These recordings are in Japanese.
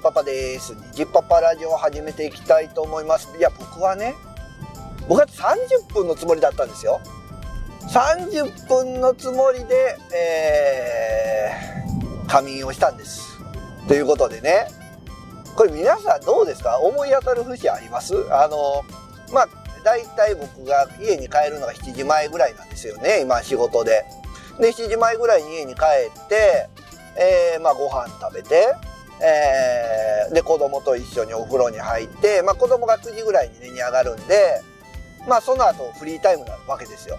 ベースにジッパパラジオを始めていきたいと思います。いや僕はね僕は30分のつもりだったんですよ。30分のつもりで、えー、仮眠をしたんです。ということでね。これ皆さんどうですか？思い当たる節あります？あのまあ大体僕が家に帰るのが7時前ぐらいなんですよね。今仕事で。で7時前ぐらいに家に帰って、えー、まあご飯食べて、えー、で子供と一緒にお風呂に入って、まあ、子供が9時ぐらいに寝に上がるんで、まあ、その後フリータイムなわけですよ。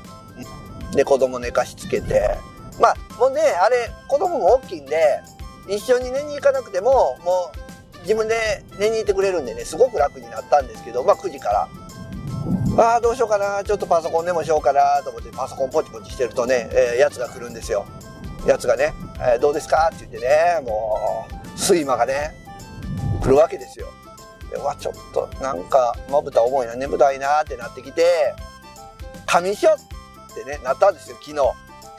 で子供寝かしつけて。まあもうねあれ子供も大きいんで一緒に寝に行かなくてももう自分で寝に行ってくれるんでねすごく楽になったんですけどまあ9時から。ああどうしようかなちょっとパソコンでもしようかなと思ってパソコンポチポチしてるとね、えー、やつが来るんですよ。やつがね、えー、どうですか？って言ってねもう睡魔がね来るわけですよでわちょっとなんかまぶた重いな眠たいなってなってきて仮眠しよってねなったんですよ昨日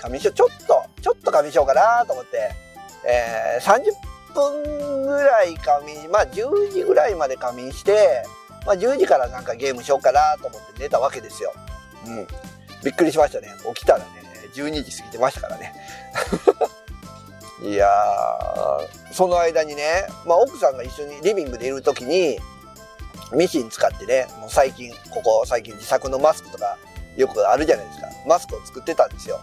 仮眠しよちょっとちょっと仮眠しようかなと思って、えー、30分ぐらい仮眠まあ10時ぐらいまで仮眠してまあ、10時からなんかゲームしようかなと思って寝たわけですよ。うん。びっくりしましたね。起きたらね、12時過ぎてましたからね。いや、その間にね、まあ、奥さんが一緒にリビングでいる時に、ミシン使ってね、もう最近、ここ最近自作のマスクとかよくあるじゃないですか。マスクを作ってたんですよ。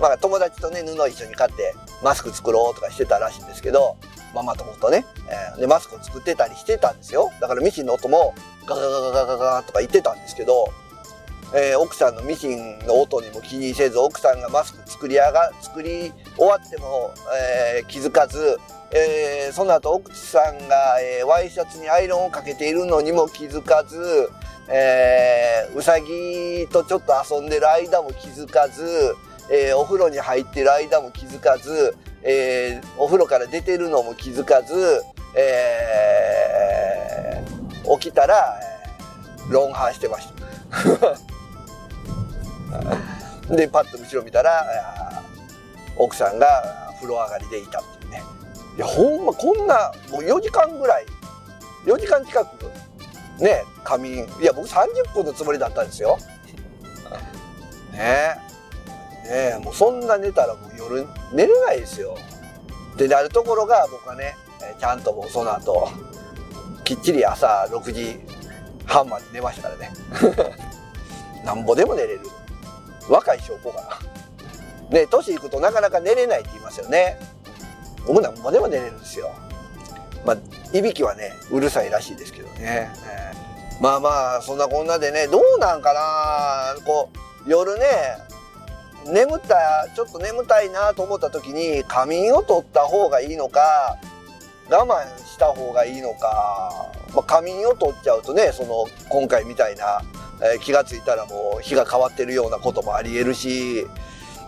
まあ友達とね、布を一緒に買ってマスク作ろうとかしてたらしいんですけど、ママ友とね、えー、で、マスクを作ってたりしてたんですよ。だからミシンの音もガガガガガガガとか言ってたんですけど、えー、奥さんのミシンの音にも気にせず、奥さんがマスク作り上が、作り終わっても、えー、気づかず、えー、その後奥さんが、えー、ワイシャツにアイロンをかけているのにも気づかず、えー、うさぎとちょっと遊んでる間も気づかず、えー、お風呂に入ってる間も気づかず、えー、お風呂から出てるのも気づかず、えー、起きたら、ロンハーしてました。で、パッと後ろ見たら、奥さんが風呂上がりでいたっていうね。いや、ほんまこんな、もう4時間ぐらい、4時間近く、ね、仮眠。いや、僕30分のつもりだったんですよ。ねねもうそんな寝たらもう夜寝れないですよ。でなるところが僕はねちゃんともうその後きっちり朝6時半まで寝ましたからね。なんぼでも寝れる。若い証拠かな。ね、年いくとなかなか寝れないって言いますよね。僕なんぼでも寝れるんですよ。まあ、いびきはね、うるさいらしいですけどね。まあまあ、そんなこんなでね、どうなんかなこう、夜ね、眠ったちょっと眠たいなと思った時に仮眠を取った方がいいのか我慢した方がいいのか、まあ、仮眠を取っちゃうとねその今回みたいな、えー、気が付いたらもう日が変わってるようなこともありえるし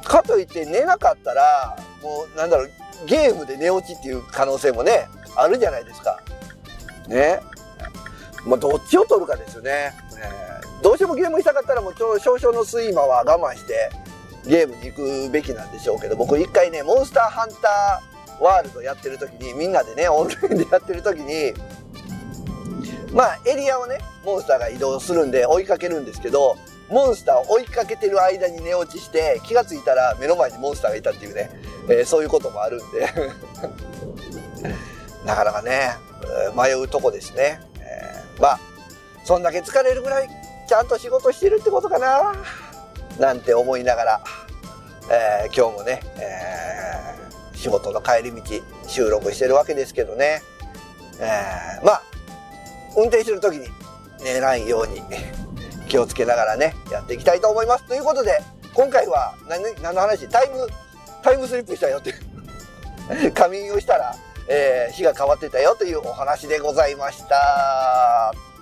かといって寝なかったらもうなんだろうゲームで寝落ちっていう可能性もねあるじゃないですか。ね。まあ、どっちを取るかですよね。えー、どうしてもゲームしたかったらもう少々の睡魔は我慢してゲームに行くべきなんでしょうけど僕一回ねモンスターハンターワールドやってる時にみんなでねオンラインでやってる時にまあエリアをねモンスターが移動するんで追いかけるんですけどモンスターを追いかけてる間に寝落ちして気が付いたら目の前にモンスターがいたっていうね、えー、そういうこともあるんで。なかなかね迷うとこですね、えー、まあそんだけ疲れるぐらいちゃんと仕事してるってことかな。なんて思いながら、えー、今日もね、えー、仕事の帰り道収録してるわけですけどね、えー、まあ運転する時に寝ないように気をつけながらねやっていきたいと思います。ということで今回は何何の話？タイムタイムスリップしたよっていう。仮眠をしたら、えー、日が変わってたよというお話でございました。